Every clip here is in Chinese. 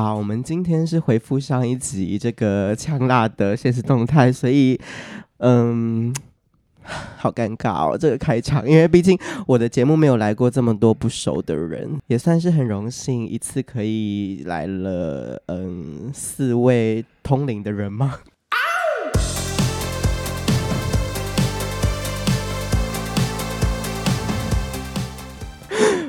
好，我们今天是回复上一集这个呛辣的现实动态，所以嗯，好尴尬哦，这个开场，因为毕竟我的节目没有来过这么多不熟的人，也算是很荣幸一次可以来了，嗯，四位通灵的人吗？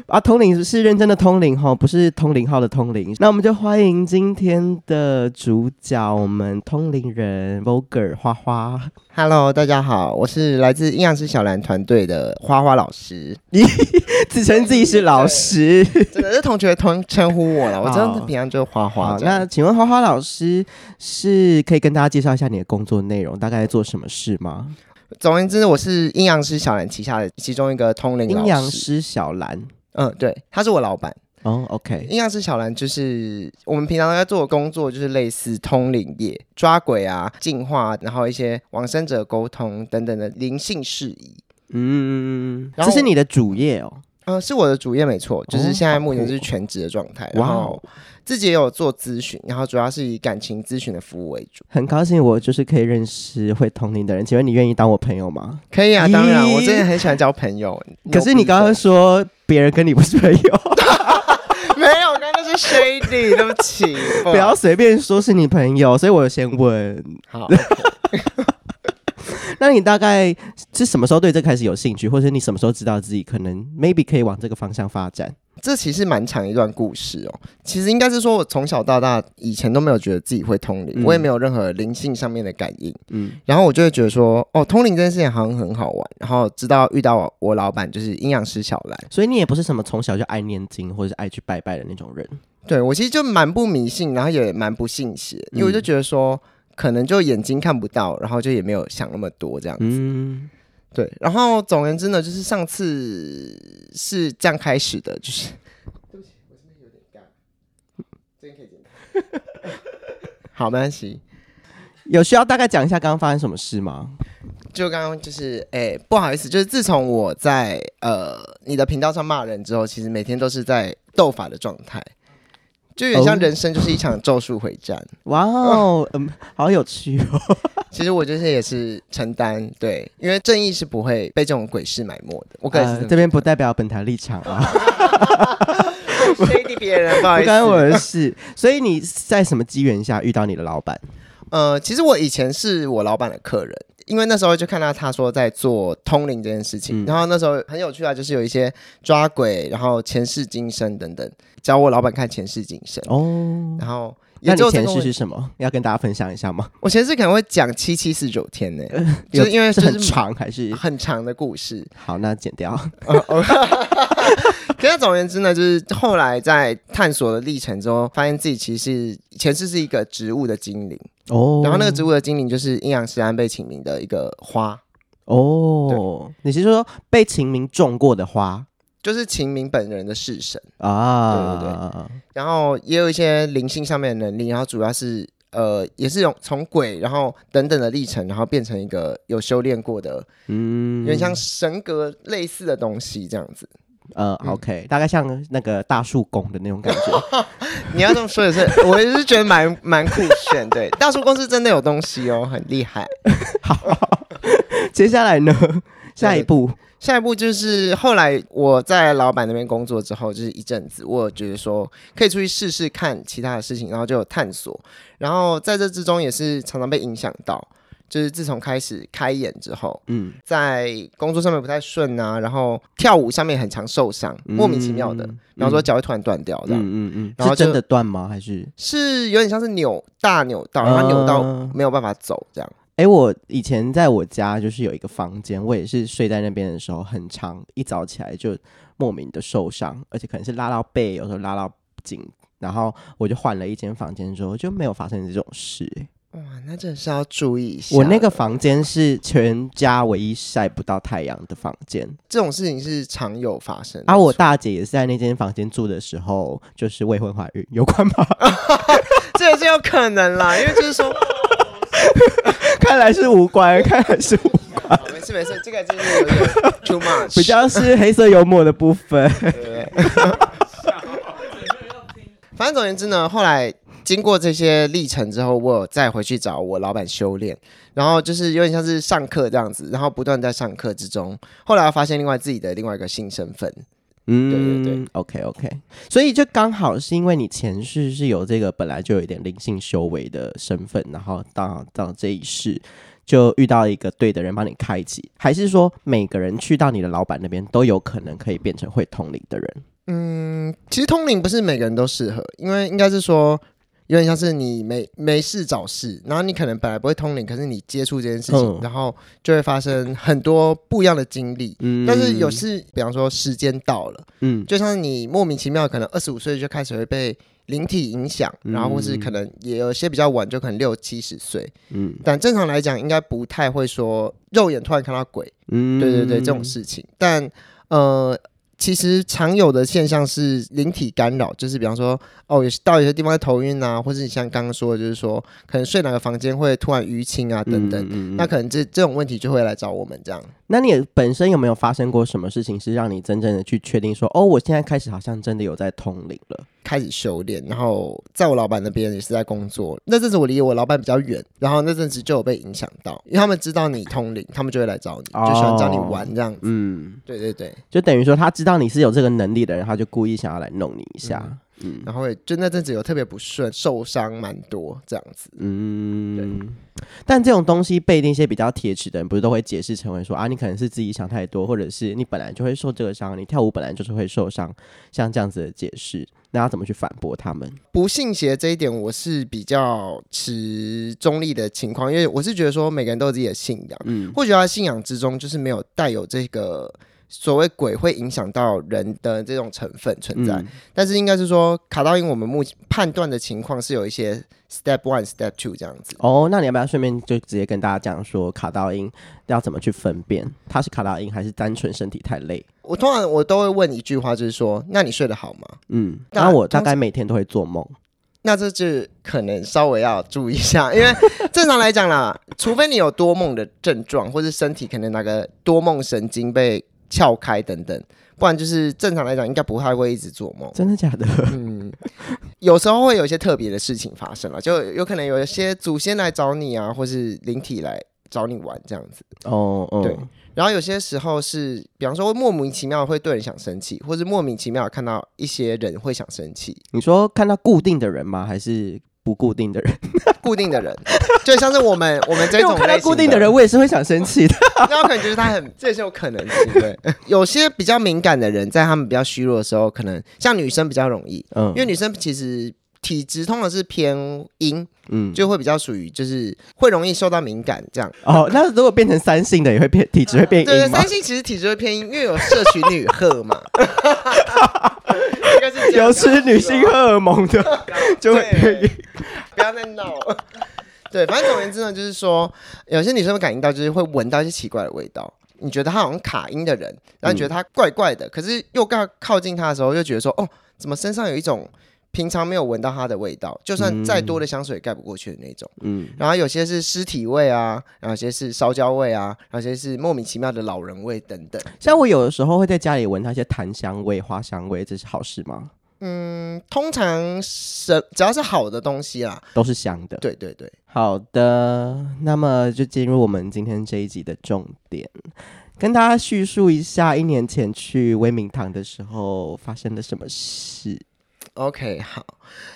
啊，通灵是认真的通灵哈，不是通灵号的通灵。那我们就欢迎今天的主角，我们通灵人 Vlogger 花花。Hello，大家好，我是来自阴阳师小兰团队的花花老师，自称自己是老师，真的是同学同称呼我了。我真的平常就是花花。那请问花花老师是可以跟大家介绍一下你的工作内容，大概在做什么事吗？总而言之，我是阴阳师小兰旗下的其中一个通灵。阴阳师小兰。嗯，对，他是我老板。哦，OK。阴阳师小兰就是我们平常在做的工作，就是类似通灵业、抓鬼啊、净化，然后一些往生者沟通等等的灵性事宜。嗯，这是你的主业哦。嗯，是我的主业没错，就是现在目前是全职的状态。哇、哦，自己也有做咨询，然后主要是以感情咨询的服务为主。很高兴我就是可以认识会同龄的人，请问你愿意当我朋友吗？可以啊，当然，我真的很喜欢交朋友。可是你刚刚说别人跟你不是朋友，没有，刚刚是 shady，对不起，不要随便说是你朋友，所以我先问。好。Okay. 那你大概是什么时候对这开始有兴趣，或者你什么时候知道自己可能 maybe 可以往这个方向发展？这其实蛮长一段故事哦。其实应该是说，我从小到大以前都没有觉得自己会通灵，嗯、我也没有任何灵性上面的感应。嗯，然后我就会觉得说，哦，通灵这件事情好像很好玩。然后直到遇到我，我老板就是阴阳师小兰，所以你也不是什么从小就爱念经或者是爱去拜拜的那种人。对，我其实就蛮不迷信，然后也蛮不信邪，因为我就觉得说。可能就眼睛看不到，然后就也没有想那么多这样子。嗯，对。然后总而言之呢，就是上次是这样开始的，就是。对不起，我这边有点干。这边可以剪。好，没关系。有需要大概讲一下刚刚发生什么事吗？就刚刚就是，哎、欸，不好意思，就是自从我在呃你的频道上骂人之后，其实每天都是在斗法的状态。就有点像人生就是一场咒术回战，哇哦，嗯，好有趣哦。其实我就是也是承担，对，因为正义是不会被这种鬼事埋没的。我个人、呃、这边不代表本台立场啊，谁敌别人，不好意思，不关我的事。所以你在什么机缘下遇到你的老板？呃，其实我以前是我老板的客人。因为那时候就看到他说在做通灵这件事情，嗯、然后那时候很有趣啊，就是有一些抓鬼，然后前世今生等等，教我老板看前世今生哦。然后也就，那你前世是什么？要跟大家分享一下吗？我前世可能会讲七七四九天呢，呃、就是因为是很长还是很长的故事。好，那剪掉。可是总而言之呢，就是后来在探索的历程中，发现自己其实前世是一个植物的精灵。哦，然后那个植物的精灵就是阴阳师安被请名的一个花哦。你是说被秦明种过的花，就是秦明本人的式神啊？对对对。然后也有一些灵性上面的能力，然后主要是呃，也是用从鬼，然后等等的历程，然后变成一个有修炼过的，嗯，有点像神格类似的东西这样子。呃，OK，大概像那个大树公的那种感觉。你要这么说也是，我也是觉得蛮蛮酷炫。对，大树公是真的有东西哦，很厉害。好，接下来呢？下一步，下一步就是后来我在老板那边工作之后，就是一阵子，我觉得说可以出去试试看其他的事情，然后就有探索，然后在这之中也是常常被影响到。就是自从开始开演之后，嗯，在工作上面不太顺啊，然后跳舞上面很常受伤，嗯、莫名其妙的，然后说脚会突然断掉这样，嗯嗯嗯，然后是真的断吗？还是是有点像是扭大扭到，然后扭到没有办法走这样。哎、我以前在我家就是有一个房间，我也是睡在那边的时候，很长一早起来就莫名的受伤，而且可能是拉到背，有时候拉到颈，然后我就换了一间房间之后就没有发生这种事、欸。哇，那真的是要注意一下。我那个房间是全家唯一晒不到太阳的房间，这种事情是常有发生。而、啊、我大姐也是在那间房间住的时候，就是未婚怀孕，有关吗？这也是有可能啦，因为就是说，看来是无关，看来是无关。没事没事，这个就是有点 too much，比较是黑色幽默的部分。反正总而言之呢，后来经过这些历程之后，我有再回去找我老板修炼，然后就是有点像是上课这样子，然后不断在上课之中，后来发现另外自己的另外一个新身份。嗯，对对对，OK OK，所以就刚好是因为你前世是有这个本来就有一点灵性修为的身份，然后到到这一世就遇到一个对的人帮你开启，还是说每个人去到你的老板那边都有可能可以变成会通灵的人？嗯，其实通灵不是每个人都适合，因为应该是说有点像是你没没事找事，然后你可能本来不会通灵，可是你接触这件事情，嗯、然后就会发生很多不一样的经历。嗯，但是有事比方说时间到了，嗯，就像你莫名其妙可能二十五岁就开始会被灵体影响，嗯、然后或是可能也有些比较晚，就可能六七十岁，嗯，但正常来讲应该不太会说肉眼突然看到鬼，嗯，对对对，这种事情，但呃。其实常有的现象是灵体干扰，就是比方说，哦，有到有些地方会头晕啊，或者你像刚刚说的，就是说可能睡哪个房间会突然淤青啊，等等，嗯嗯嗯、那可能这这种问题就会来找我们这样。那你本身有没有发生过什么事情，是让你真正的去确定说，哦，我现在开始好像真的有在通灵了？开始修炼，然后在我老板那边也是在工作。那阵子我离我老板比较远，然后那阵子就有被影响到，因为他们知道你通灵，他们就会来找你，就喜欢找你玩这样子。哦、嗯，对对对，就等于说他知道你是有这个能力的人，他就故意想要来弄你一下。嗯嗯，然后也就那阵子有特别不顺，受伤蛮多这样子。嗯，对。但这种东西被那些比较铁齿的人，不是都会解释成为说啊，你可能是自己想太多，或者是你本来就会受这个伤，你跳舞本来就是会受伤，像这样子的解释，那要怎么去反驳他们？不信邪这一点，我是比较持中立的情况，因为我是觉得说每个人都有自己的信仰，嗯，或许他信仰之中就是没有带有这个。所谓鬼会影响到人的这种成分存在，嗯、但是应该是说卡到因，我们目前判断的情况是有一些 step one、step two 这样子。哦，那你要不要顺便就直接跟大家讲说卡到因要怎么去分辨，它是卡到因还是单纯身体太累？我通常我都会问一句话，就是说，那你睡得好吗？嗯，那我大概每天都会做梦，那这就可能稍微要注意一下，因为正常来讲啦，除非你有多梦的症状，或是身体可能那个多梦神经被。撬开等等，不然就是正常来讲，应该不太会一直做梦。真的假的？嗯，有时候会有一些特别的事情发生了，就有可能有一些祖先来找你啊，或是灵体来找你玩这样子。哦哦，对。然后有些时候是，比方说会莫名其妙会对人想生气，或是莫名其妙看到一些人会想生气。你说看到固定的人吗？还是？不固定的人，固定的人，就像是我们我们这种看到固定的人，我也是会想生气的。那我可能就是他很，这也是有可能性。对，有些比较敏感的人，在他们比较虚弱的时候，可能像女生比较容易，嗯，因为女生其实体质通常是偏阴，嗯，就会比较属于就是会容易受到敏感这样。哦，那如果变成三性的，也会变体质会变阴吗？对，三性其实体质会偏阴，因为有摄取女荷嘛。有吃女性荷尔蒙的，就会不要再闹。对，反正总而言之呢，就是说，有些女生会感应到，就是会闻到一些奇怪的味道。你觉得她好像卡音的人，然后觉得她怪怪的，嗯、可是又刚靠近她的时候，又觉得说，哦，怎么身上有一种。平常没有闻到它的味道，就算再多的香水也盖不过去的那种。嗯，然后有些是尸体味啊，然后有些是烧焦味啊，然后有些是莫名其妙的老人味等等。像我有的时候会在家里闻到一些檀香味、花香味，这是好事吗？嗯，通常是只要是好的东西啦，都是香的。对对对，好的。那么就进入我们今天这一集的重点，跟大家叙述一下一年前去威明堂的时候发生了什么事。OK，好。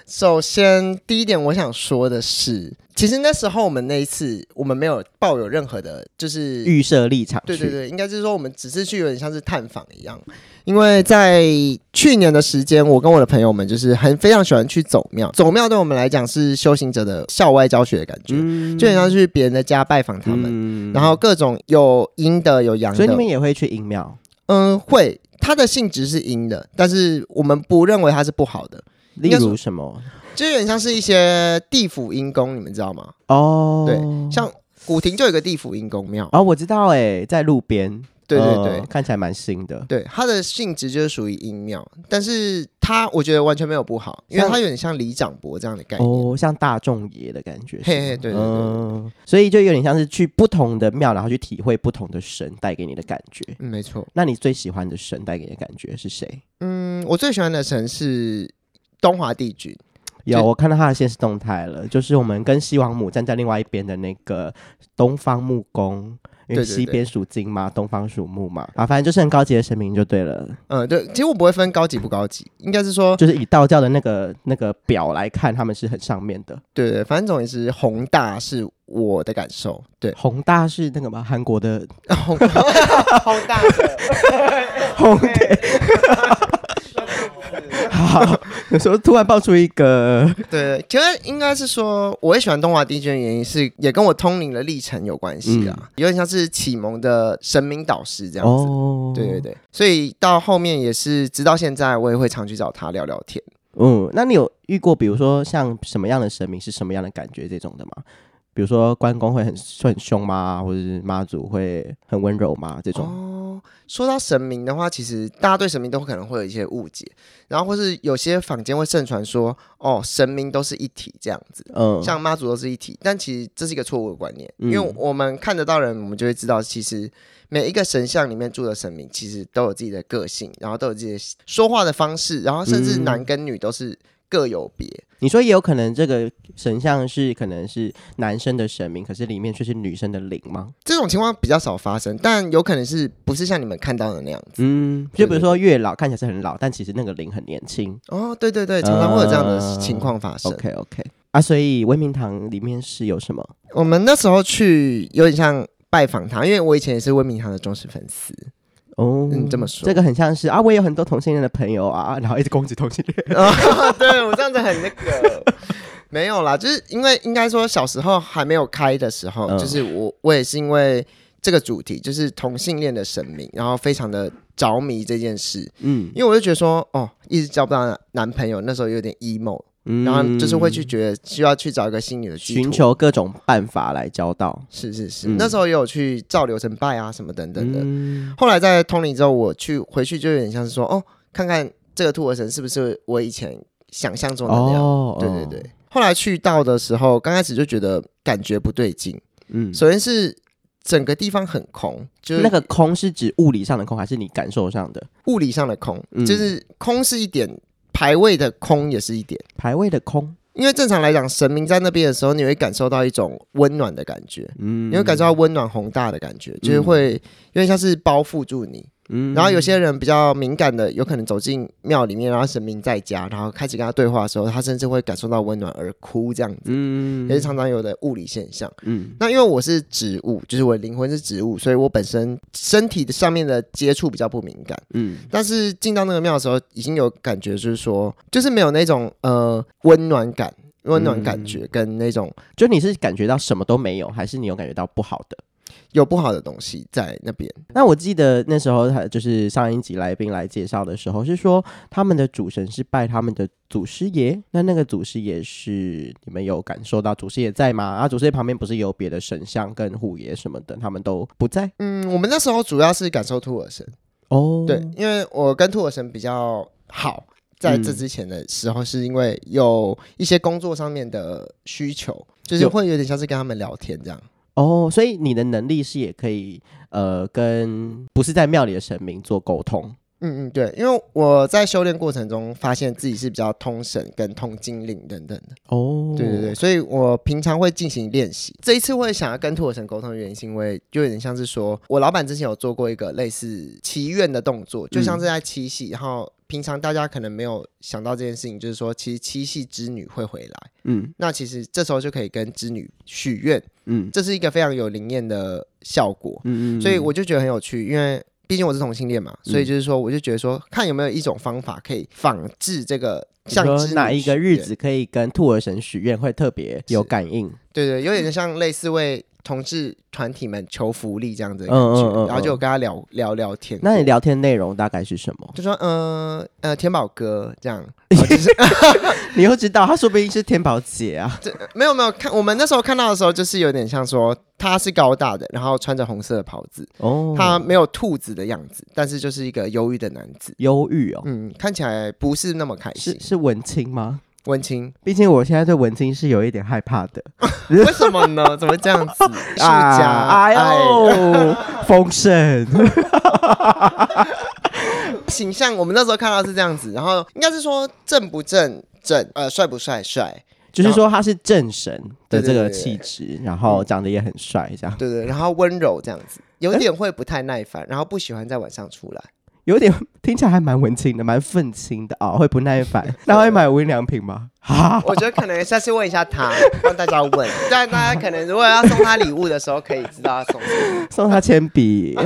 首先，第一点我想说的是，其实那时候我们那一次，我们没有抱有任何的，就是预设立场。对对对，应该就是说，我们只是去有点像是探访一样。因为在去年的时间，我跟我的朋友们就是很非常喜欢去走庙。走庙对我们来讲是修行者的校外教学的感觉，嗯、就很像去别人的家拜访他们，嗯、然后各种有阴的有阳的，所以你们也会去阴庙？嗯，会。它的性质是阴的，但是我们不认为它是不好的。例如什么？就有点像是一些地府阴宫，你们知道吗？哦，对，像古亭就有一个地府阴宫庙。哦，我知道，哎，在路边。对对对，呃、看起来蛮新的。对，它的性质就是属于阴庙，但是它我觉得完全没有不好，因为它有点像李长伯这样的概念，哦，像大众爷的感觉。嘿嘿，对对对，嗯，所以就有点像是去不同的庙，然后去体会不同的神带给你的感觉。嗯，没错。那你最喜欢的神带给你的感觉是谁？嗯，我最喜欢的神是东华帝君。有我看到他的现实动态了，就是我们跟西王母站在另外一边的那个东方木工。因为西边属金嘛，东方属木嘛，啊，反正就是很高级的神明就对了。嗯，对，其实我不会分高级不高级，应该是说，就是以道教的那个那个表来看，他们是很上面的。对对，反正总也是宏大是我的感受。对，宏大是那个吗？韩国的宏大的宏大。好，有时候突然爆出一个，对，其实应该是说，我也喜欢东华帝君的原因是，也跟我通灵的历程有关系啊，嗯、有点像是启蒙的神明导师这样子。哦，对对对，所以到后面也是，直到现在，我也会常去找他聊聊天。嗯，那你有遇过，比如说像什么样的神明是什么样的感觉这种的吗？比如说关公会很很凶吗？或者是妈祖会很温柔吗？这种哦，说到神明的话，其实大家对神明都可能会有一些误解，然后或是有些坊间会盛传说，哦，神明都是一体这样子，嗯，像妈祖都是一体，但其实这是一个错误的观念，因为我们看得到人，我们就会知道，其实每一个神像里面住的神明，其实都有自己的个性，然后都有自己的说话的方式，然后甚至男跟女都是。各有别，你说也有可能这个神像是可能是男生的神明，可是里面却是女生的灵吗？这种情况比较少发生，但有可能是不是像你们看到的那样子？嗯，就比如说月老看起来是很老，但其实那个灵很年轻。哦，对对对，常常会有这样的情况发生。呃、OK OK 啊，所以威明堂里面是有什么？我们那时候去有点像拜访他，因为我以前也是威明堂的忠实粉丝。哦，嗯，这么说，这个很像是啊，我也有很多同性恋的朋友啊，然后一直攻击同性恋。哦，对我这样子很那个，没有啦，就是因为应该说小时候还没有开的时候，嗯、就是我我也是因为这个主题，就是同性恋的神明，然后非常的着迷这件事。嗯，因为我就觉得说，哦，一直交不到男朋友，那时候有点 emo。嗯、然后就是会去觉得需要去找一个心理的寻求各种办法来交到，是是是，嗯、那时候也有去照流程拜啊什么等等的。嗯、后来在通灵之后，我去回去就有点像是说，哦，看看这个兔儿神是不是我以前想象中的那样。哦、对对对。哦、后来去到的时候，刚开始就觉得感觉不对劲。嗯，首先是整个地方很空，就是那个空是指物理上的空，还是你感受上的？物理上的空，嗯、就是空是一点。牌位的空也是一点，排位的空，因为正常来讲，神明在那边的时候，你会感受到一种温暖的感觉，嗯，你会感受到温暖宏大的感觉，嗯、就是会有点像是包覆住你。嗯，然后有些人比较敏感的，有可能走进庙里面，然后神明在家，然后开始跟他对话的时候，他甚至会感受到温暖而哭，这样子，嗯，也是常常有的物理现象。嗯，那因为我是植物，就是我的灵魂是植物，所以我本身身体的上面的接触比较不敏感。嗯，但是进到那个庙的时候，已经有感觉，就是说，就是没有那种呃温暖感、温暖感觉跟那种，就你是感觉到什么都没有，还是你有感觉到不好的？有不好的东西在那边。那我记得那时候他就是上一集来宾来介绍的时候，是说他们的主神是拜他们的祖师爷。那那个祖师爷是你们有感受到祖师爷在吗？啊，祖师爷旁边不是有别的神像跟护爷什么的，他们都不在。嗯，我们那时候主要是感受兔耳神。哦，对，因为我跟兔耳神比较好，在这之前的时候，是因为有一些工作上面的需求，就是会有点像是跟他们聊天这样。哦，所以你的能力是也可以，呃，跟不是在庙里的神明做沟通。嗯嗯，对，因为我在修炼过程中发现自己是比较通神跟通精灵等等的。哦，对对对，所以我平常会进行练习。这一次会想要跟兔儿神沟通的原因，是因为就有点像是说我老板之前有做过一个类似祈愿的动作，就像是在七夕，然后。平常大家可能没有想到这件事情，就是说，其实七夕织女会回来。嗯，那其实这时候就可以跟织女许愿。嗯，这是一个非常有灵验的效果。嗯，嗯嗯，所以我就觉得很有趣，因为毕竟我是同性恋嘛，所以就是说，我就觉得说，看有没有一种方法可以仿制这个，像哪一个日子可以跟兔儿神许愿会特别有感应？对对，有点像类似为。同志团体们求福利这样子的感觉，嗯嗯嗯嗯，然后就跟他聊聊聊天。那你聊天内容大概是什么？就说，嗯呃，呃，天宝哥这样，你又知道，他说不定是天宝姐啊。这没有没有看，我们那时候看到的时候，就是有点像说他是高大的，然后穿着红色的袍子，哦，他没有兔子的样子，但是就是一个忧郁的男子，忧郁哦，嗯，看起来不是那么开心，是是文青吗？文青，毕竟我现在对文青是有一点害怕的。为什么呢？怎么这样子？是假？哎呦，丰盛形象，我们那时候看到是这样子，然后应该是说正不正，正，呃，帅不帅？帅，就是说他是正神的这个气质，然后长得也很帅，这样。对对，然后温柔这样子，有点会不太耐烦，然后不喜欢在晚上出来。有点 听起来还蛮文青的，蛮愤青的哦，会不耐烦。那会买无印良品吗？我觉得可能下次问一下他，让大家问。但大家可能如果要送他礼物的时候，可以知道他送什么。送他铅笔。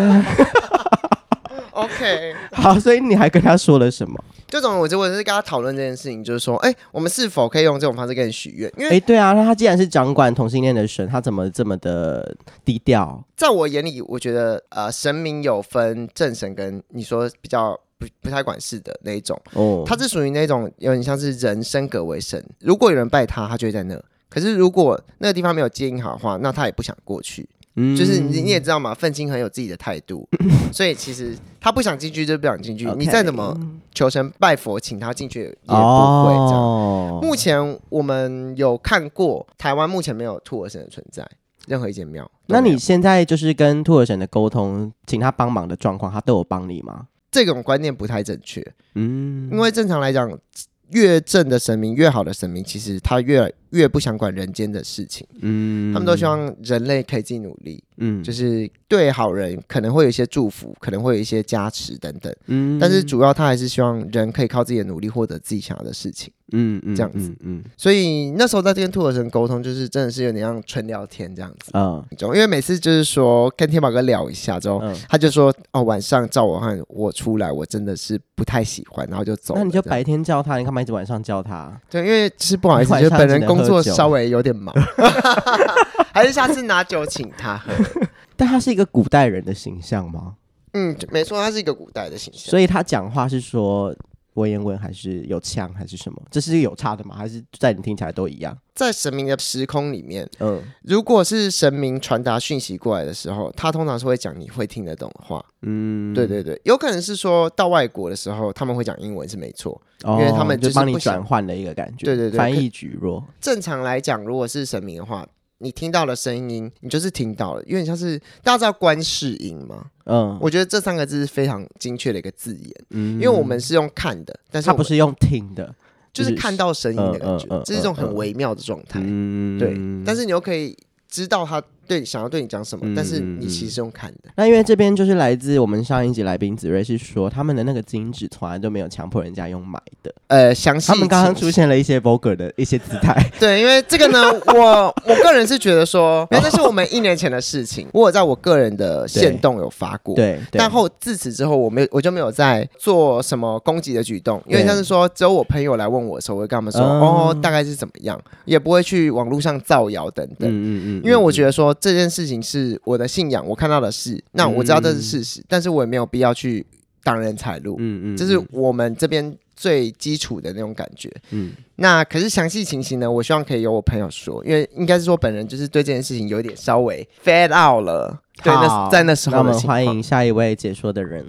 OK，好，所以你还跟他说了什么？这种我就我是跟他讨论这件事情，就是说，哎，我们是否可以用这种方式跟你许愿？因为，哎，对啊，那他既然是掌管同性恋的神，他怎么这么的低调？在我眼里，我觉得，呃，神明有分正神跟你说比较不不太管事的那一种。哦，他是属于那种有点像是人升格为神，如果有人拜他，他就会在那。可是如果那个地方没有接应好的话，那他也不想过去。就是你你也知道嘛，愤青很有自己的态度，所以其实他不想进去就不想进去。你再怎么求神拜佛，请他进去也不会这样。Oh. 目前我们有看过台湾目前没有兔儿神的存在，任何一间庙。那你现在就是跟兔儿神的沟通，请他帮忙的状况，他都有帮你吗？这种观念不太正确。嗯，因为正常来讲。越正的神明，越好的神明，其实他越越不想管人间的事情。嗯，他们都希望人类可以自己努力。嗯，就是对好人可能会有一些祝福，可能会有一些加持等等。嗯，但是主要他还是希望人可以靠自己的努力获得自己想要的事情。嗯嗯，这样子。嗯，嗯，所以那时候在跟兔儿神沟通，就是真的是有点像纯聊天这样子。嗯，因为每次就是说跟天宝哥聊一下之后，嗯、他就说哦，晚上叫我和我出来，我真的是不太喜欢，然后就走。那你就白天叫他，你干嘛一直晚上叫他？对，因为是不好意思，就本人工作稍微有点忙，还是下次拿酒请他喝。但他是一个古代人的形象吗？嗯，没错，他是一个古代的形象。所以他讲话是说。文言文还是有腔还是什么？这是有差的吗？还是在你听起来都一样？在神明的时空里面，嗯，如果是神明传达讯息过来的时候，他通常是会讲你会听得懂的话。嗯，对对对，有可能是说到外国的时候，他们会讲英文是没错，哦，因为他们就是就帮你转换的一个感觉。对对对，翻译举弱。正常来讲，如果是神明的话。你听到了声音，你就是听到了，有点像是大家知道观世音吗？嗯，我觉得这三个字是非常精确的一个字眼，嗯，因为我们是用看的，但是它不是用听的，就是看到声音的感觉，这是一种很微妙的状态，嗯，对，但是你又可以知道他。对，想要对你讲什么，嗯、但是你其实是用看的。那因为这边就是来自我们上一集来宾子睿是说，他们的那个金纸从来都没有强迫人家用买的。呃，详细。他们刚刚出现了一些 vulgar 的一些姿态。对，因为这个呢，我我个人是觉得说，因为这是我们一年前的事情，我有在我个人的线动有发过。对。对但后自此之后，我没有我就没有再做什么攻击的举动，因为像是说，只有我朋友来问我的时候，我会跟他们说，嗯、哦，大概是怎么样，也不会去网络上造谣等等。嗯嗯嗯。因为我觉得说这件事情是。我的信仰，我看到的是，那我知道这是事实，嗯、但是我也没有必要去挡人财路，嗯嗯，这是我们这边最基础的那种感觉，嗯，那可是详细情形呢，我希望可以由我朋友说，因为应该是说本人就是对这件事情有点稍微 fade out 了，好对，那在那时候，我们欢迎下一位解说的人。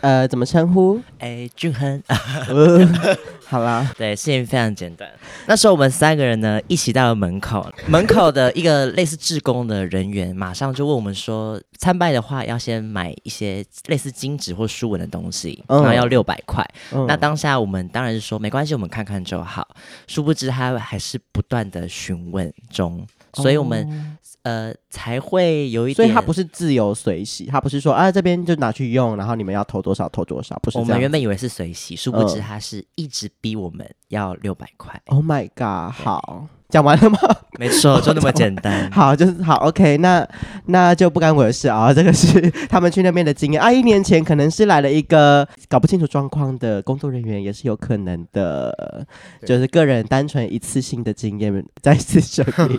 呃，怎么称呼？哎，俊亨。好啦，对，事情非常简单。那时候我们三个人呢，一起到了门口，门口的一个类似志工的人员，马上就问我们说，参拜的话要先买一些类似金纸或书文的东西，然后要六百块。嗯、那当下我们当然是说没关系，我们看看就好。殊不知他还是不断的询问中，所以我们。哦呃，才会有一点，所以它不是自由随喜，它不是说啊这边就拿去用，然后你们要投多少投多少，不是。我们原本以为是随喜，殊不知他是一直逼我们要六百块。Oh my god！好。讲完了吗？没错，就那么简单。好，就是好，OK，那那就不干我的事啊。这个是他们去那边的经验啊。一年前可能是来了一个搞不清楚状况的工作人员，也是有可能的。就是个人单纯一次性的经验，再次声明。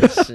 是，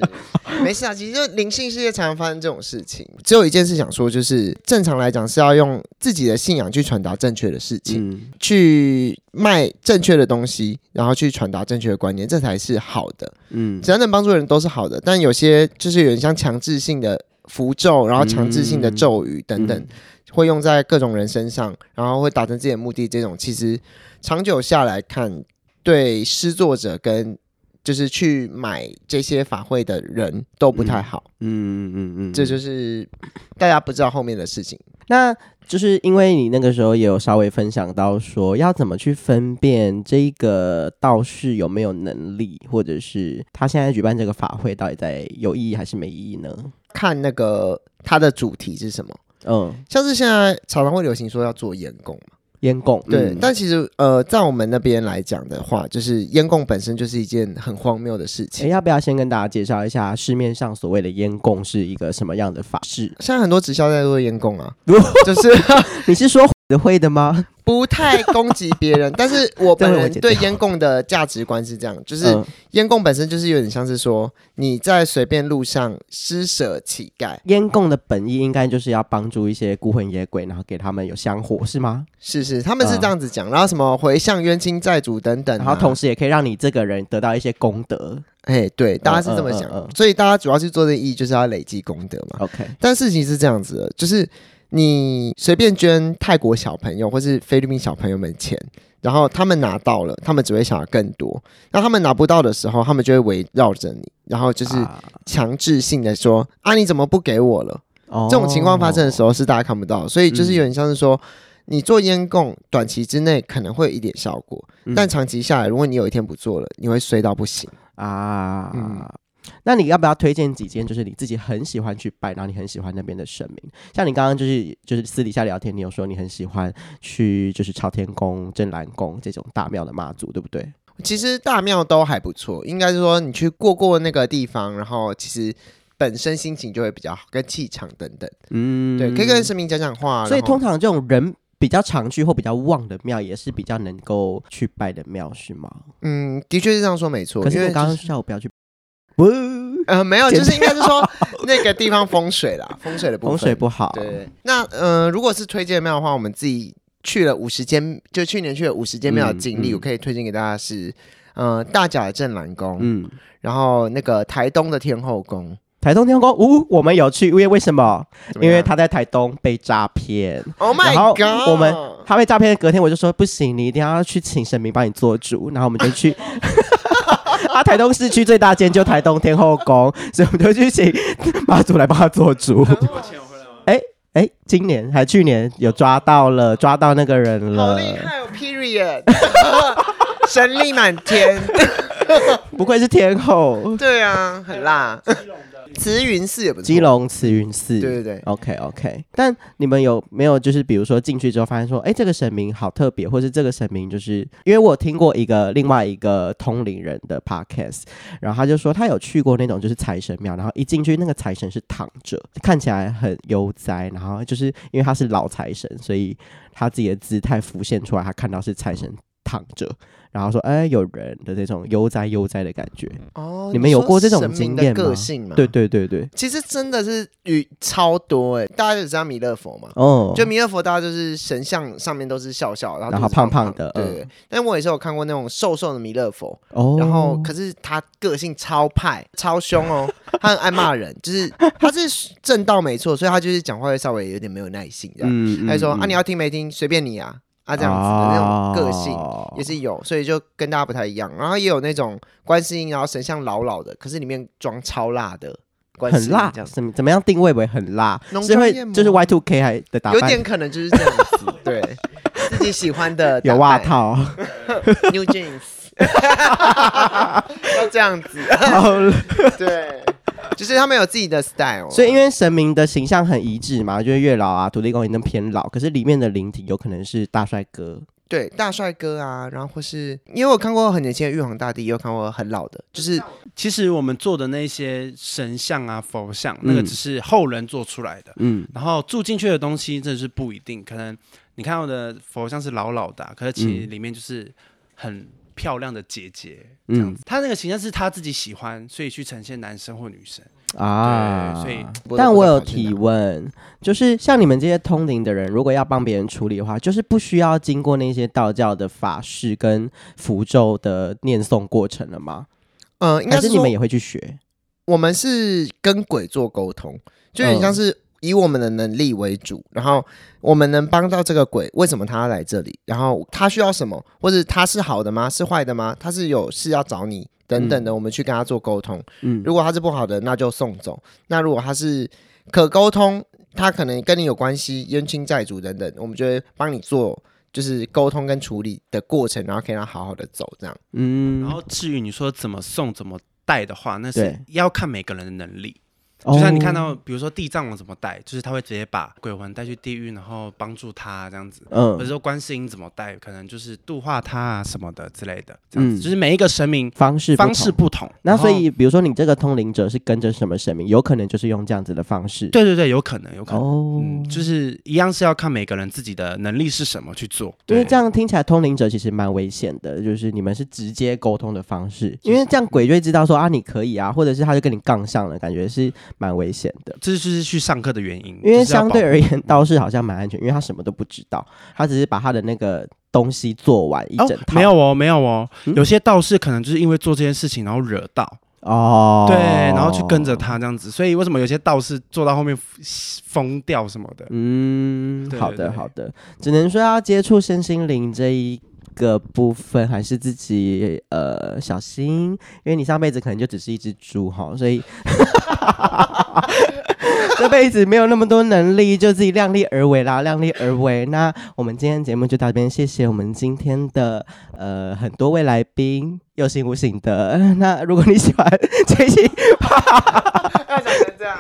没事啊。其实就灵性世界常常发生这种事情。只有一件事想说，就是正常来讲是要用自己的信仰去传达正确的事情，嗯、去。卖正确的东西，然后去传达正确的观念，这才是好的。嗯，只要能帮助人都是好的。但有些就是有点像强制性的符咒，然后强制性的咒语等等，嗯、会用在各种人身上，然后会达成自己的目的。这种其实长久下来看，对施作者跟就是去买这些法会的人都不太好。嗯嗯嗯嗯，这就是大家不知道后面的事情。那就是因为你那个时候也有稍微分享到说，要怎么去分辨这个道士有没有能力，或者是他现在举办这个法会到底在有意义还是没意义呢？看那个他的主题是什么？嗯，像是现在常常会流行说要做烟供嘛。烟供对，嗯、但其实呃，在我们那边来讲的话，就是烟供本身就是一件很荒谬的事情。要不要先跟大家介绍一下市面上所谓的烟供是一个什么样的法事？现在很多直销在做烟供啊，就是 你是说会的吗？不太攻击别人，但是我本人对烟供的价值观是这样，就是烟供本身就是有点像是说你在随便路上施舍乞丐。烟供的本意应该就是要帮助一些孤魂野鬼，然后给他们有香火，是吗？是是，他们是这样子讲，然后什么回向冤亲债主等等，然后同时也可以让你这个人得到一些功德。哎，对，大家是这么想，所以大家主要去做的意义就是要累积功德嘛。OK，但事情是这样子的，就是。你随便捐泰国小朋友或是菲律宾小朋友们钱，然后他们拿到了，他们只会想要更多。那他们拿不到的时候，他们就会围绕着你，然后就是强制性的说：“啊，啊，你怎么不给我了？”哦、这种情况发生的时候是大家看不到，所以就是有点像是说，嗯、你做烟供，短期之内可能会有一点效果，嗯、但长期下来，如果你有一天不做了，你会衰到不行啊。嗯那你要不要推荐几间？就是你自己很喜欢去拜，然后你很喜欢那边的神明。像你刚刚就是就是私底下聊天，你有说你很喜欢去就是朝天宫、镇澜宫这种大庙的妈祖，对不对？其实大庙都还不错，应该是说你去过过那个地方，然后其实本身心情就会比较好，跟气场等等。嗯，对，可以跟神明讲讲话。所以通常这种人比较常去或比较旺的庙，也是比较能够去拜的庙，是吗？嗯，的确是这样说，没错。可是我刚刚叫我不要去。不，呃，没有，就是应该是说 那个地方风水啦，风水的部分。风水不好。对，那呃，如果是推荐庙的话，我们自己去了五十间，就去年去了五十间庙的经历，嗯。嗯、我可以推荐给大家是，呃，大甲的镇澜宫，嗯，然后那个台东的天后宫，台东天后宫，呜、哦，我们有去，因为为什么？因为他在台东被诈骗，Oh my God！我们他被诈骗，隔天我就说不行，你一定要去请神明帮你做主，然后我们就去。啊，台东市区最大间就台东天后宫，所以我们就去请妈祖来帮他做主。哎哎、欸，今年还去年有抓到了，抓到那个人了，好厉害哦！Period，神力满天，不愧是天后。对啊，很辣。慈云寺也不错，基隆慈云寺，对对对，OK OK。但你们有没有就是比如说进去之后发现说，哎，这个神明好特别，或是这个神明就是因为我听过一个另外一个通灵人的 Podcast，然后他就说他有去过那种就是财神庙，然后一进去那个财神是躺着，看起来很悠哉，然后就是因为他是老财神，所以他自己的姿态浮现出来，他看到是财神躺着。然后说，哎，有人的这种悠哉悠哉的感觉哦。你们有过这种经验吗？个性吗？对对对对，其实真的是与超多哎。大家就知道弥勒佛嘛？哦，就弥勒佛，大家就是神像上面都是笑笑，然后然后胖胖的，对对。但我也是有看过那种瘦瘦的弥勒佛哦，然后可是他个性超派、超凶哦，他很爱骂人，就是他是正道没错，所以他就是讲话会稍微有点没有耐心这样。他就说啊，你要听没听，随便你啊。他这样子的那种个性也是有，所以就跟大家不太一样。然后也有那种观世音，然后神像老老的，可是里面装超辣的，很辣，这样怎么怎么样定位为很辣？是会就是 Y two K 还的打扮，有点可能就是这样子，对。自己喜欢的有袜套，New Jeans，要这样子，对。就是他们有自己的 style，所以因为神明的形象很一致嘛，就是月老啊、土地公也能偏老，可是里面的灵体有可能是大帅哥，对，大帅哥啊，然后或是因为我看过很年轻的玉皇大帝，也有看过很老的，就是其实我们做的那些神像啊、佛像，那个只是后人做出来的，嗯，然后住进去的东西，这是不一定，可能你看到的佛像是老老的啊，可是其实里面就是很。漂亮的姐姐这样子，嗯、他那个形象是他自己喜欢，所以去呈现男生或女生啊。所以，但我有提问，就是像你们这些通灵的人，如果要帮别人处理的话，就是不需要经过那些道教的法事跟符咒的念诵过程了吗？嗯、呃，应该是，是你们也会去学？我们是跟鬼做沟通，就有点像是。以我们的能力为主，然后我们能帮到这个鬼，为什么他要来这里？然后他需要什么？或者他是好的吗？是坏的吗？他是有事要找你等等的，我们去跟他做沟通。嗯，如果他是不好的，那就送走；那如果他是可沟通，他可能跟你有关系，冤亲债主等等，我们就会帮你做，就是沟通跟处理的过程，然后可以让他好好的走这样。嗯，然后至于你说怎么送怎么带的话，那是要看每个人的能力。哦、就像你看到，比如说地藏王怎么带，就是他会直接把鬼魂带去地狱，然后帮助他这样子。嗯，或者说观世音怎么带，可能就是度化他啊什么的之类的。这样子，嗯、就是每一个神明方式方式不同。那所以，比如说你这个通灵者是跟着什么神明，有可能就是用这样子的方式。对对对，有可能，有可能。哦、嗯，就是一样是要看每个人自己的能力是什么去做。因为这样听起来通灵者其实蛮危险的，就是你们是直接沟通的方式，因为这样鬼就会知道说啊你可以啊，或者是他就跟你杠上了，感觉是蛮危险的。这就是去上课的原因，因为相对而言，道士好像蛮安全，因为他什么都不知道，他只是把他的那个东西做完一整套。哦、没有哦，没有哦，嗯、有些道士可能就是因为做这件事情，然后惹到哦，对，然后去跟着他这样子，所以为什么有些道士做到后面疯掉什么的？嗯，对对对好的好的，只能说要接触身心灵这一个部分，还是自己呃小心，因为你上辈子可能就只是一只猪哈，所以。这辈子没有那么多能力，就自己量力而为啦，量力而为。那我们今天节目就到这边，谢谢我们今天的呃很多位来宾，有形无形的。那如果你喜欢这一集，要讲成这样，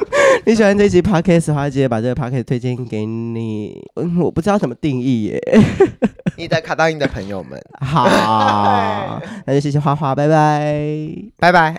你喜欢这一集 podcast 的话，记得把这个 podcast 推荐给你。嗯，我不知道怎么定义耶。你的卡到音的朋友们，好，那就谢谢花花，拜拜，拜拜。